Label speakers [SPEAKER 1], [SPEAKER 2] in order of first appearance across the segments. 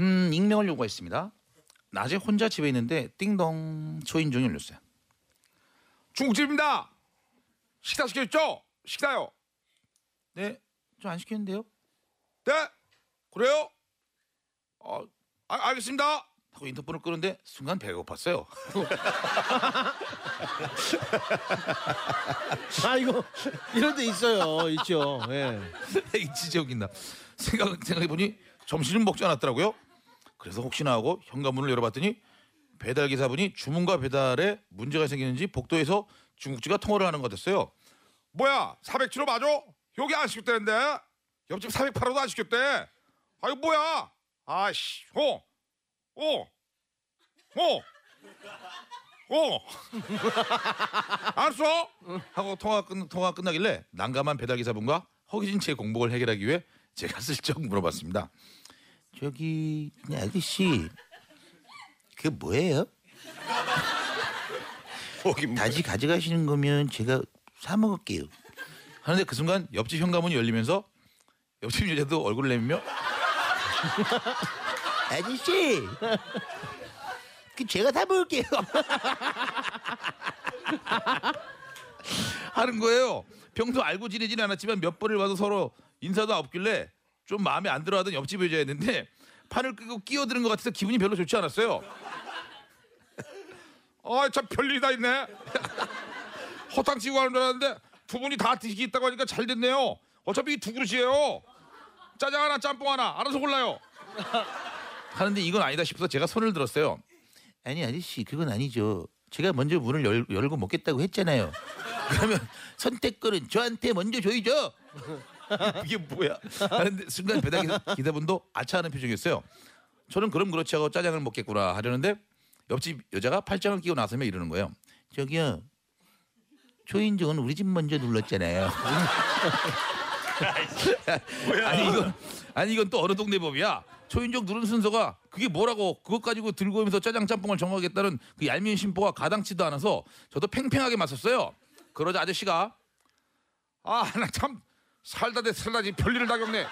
[SPEAKER 1] 음, 익명을 요구했습니다. 낮에 혼자 집에 있는데 띵동 초인종이 울렸어요.
[SPEAKER 2] 중국집입니다. 식사 시켰죠? 식사요.
[SPEAKER 1] 네, 저 안 시켰는데요.
[SPEAKER 2] 네? 그래요? 어, 아, 알겠습니다.
[SPEAKER 1] 하고 인터폰을 끄는데 순간 배가 고팠어요.
[SPEAKER 3] 아 이거 이런 데 있어요. 있죠. 예.
[SPEAKER 1] 이 진짜 웃긴다. 생각 생각해 보니 점심을 먹지 않았더라고요. 그래서 혹시나 하고 현관문을 열어봤더니 배달 기사분이 주문과 배달에 문제가 생기는지 복도에서 중국지가 통화를 하는 것 같았어요.
[SPEAKER 2] 뭐야? 400kg 맞아? 여기 안 시켰다는데? 옆집 408호도 안 시켰대. 아이고 뭐야? 아씨, 어, 어, 어, 어. 알았어?
[SPEAKER 1] 하고 통화 끝 통화 끝나길래 난감한 배달 기사분과 허기진 채 공복을 해결하기 위해 제가 슬쩍 물어봤습니다. 저기 아저씨 그 뭐예요? 다시 가져가시는 거면 제가 사 먹을게요. 하는데 그 순간 옆집 현관문이 열리면서 옆집 여자도 얼굴을 내밀며 아저씨 그 제가 사 먹을게요. 하는 거예요. 평소 알고 지내지는 않았지만 몇 번을 봐도 서로 인사도 없길래 좀 마음에 안 들어하던 옆집 여자였는데 판을 끄고 끼어드는 것 같아서 기분이 별로 좋지 않았어요.
[SPEAKER 2] 아, 참 별일이 다 있네. 허탕 치고 가는 줄 알았는데 두 분이 다 드시겠다고 하니까 잘 됐네요. 어차피 두 그릇이에요. 짜장 하나, 짬뽕 하나, 알아서 골라요.
[SPEAKER 1] 하는데 이건 아니다 싶어서 제가 손을 들었어요. 아니 아저씨 그건 아니죠. 제가 먼저 문을 열, 열고 먹겠다고 했잖아요. 그러면 선택권은 저한테 먼저 줘야죠. 이게 뭐야? 하는데 순간 배달 기사- 기사 분도 아차하는 표정이었어요. 저는 그럼 그렇지 하고 짜장을 먹겠구나 하려는데 옆집 여자가 팔짱을 끼고 나서며 이러는 거예요. 저기요. 초인종은 우리 집 먼저 눌렀잖아요. 아니 이건 아니 이건 또 어느 동네 법이야. 초인종 누른 순서가 그게 뭐라고 그것 가지고 들고 오면서 짜장 짬뽕을 정하겠다는 그 얄미운 심보가 가당치도 않아서 저도 팽팽하게 맞섰어요. 그러자 아저씨가
[SPEAKER 2] 아, 나 참 살다 대 살다지 별일을 다 겪네.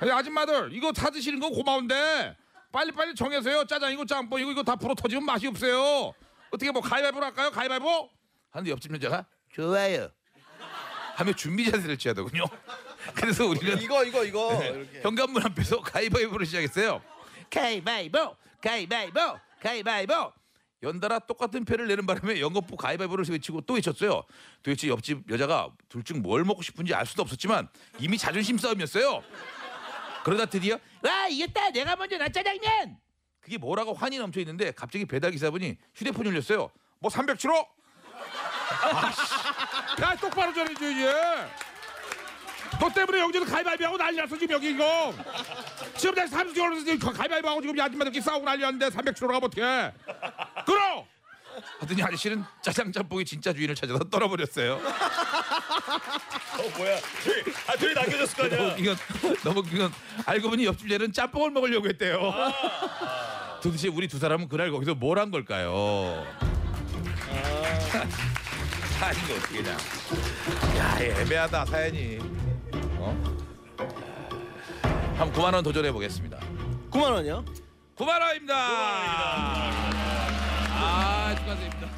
[SPEAKER 2] 아니, 아줌마들 이거 사 드시는 건 고마운데 빨리빨리 정해서요. 짜장이고 짬뽕이고 이거 다 불어 터지면 맛이 없어요. 어떻게 뭐 가위바위보 할까요? 가위바위보?
[SPEAKER 1] 하는데 옆집 여자가 좋아요. 하며 준비 자세를 취하더군요. 그래서 우리는
[SPEAKER 3] 이거 이거 이거
[SPEAKER 1] 네.
[SPEAKER 3] 이렇게.
[SPEAKER 1] 현관문 앞에서 가위바위보를 시작했어요. 가위바위보, 가위바위보, 가위바위보. 연달아 똑같은 표를 내는 바람에 연거푸 가위바위보를 외치고 또 외쳤어요. 도대체 옆집 여자가 둘 중 뭘 먹고 싶은지 알 수도 없었지만 이미 자존심 싸움이었어요. 그러다 드디어 와 이겼다 내가 먼저 나 짜장면. 그게 뭐라고 환히 넘쳐 있는데 갑자기 배달 기사분이 휴대폰이 울렸어요.
[SPEAKER 2] 뭐 300kg? 아씨, 야 똑바로 전해줘야지. 너 때문에 여기저기 가위바위보 하고 난리 났어 지금 여기 이거. 지금 내가 30개 올라서 지금 가위바위보 하고 지금 이 아줌마들끼리 싸우고 난리 났는데 300kg로 가면 어떡해. 끌어!
[SPEAKER 1] 하더니 아저씨는 짜장 짬뽕이 진짜 주인을 찾아서 떠나버렸어요.
[SPEAKER 4] 어 뭐야? 둘이 아 둘이 남겨졌을 거 아니야?
[SPEAKER 1] 이건 너무 이건 알고 보니 옆집 애는 짬뽕을 먹으려고 했대요. 도대체 우리 두 사람은 그날 거기서 뭘 한 걸까요? 아 이거 어떻게 냐 야, 애매하다 사연이. 어? 한번 9만 원 도전해 보겠습니다.
[SPEAKER 3] 9만 원이요?
[SPEAKER 1] 9만 원입니다. 9만 원입니다. 아, 축하드립니다.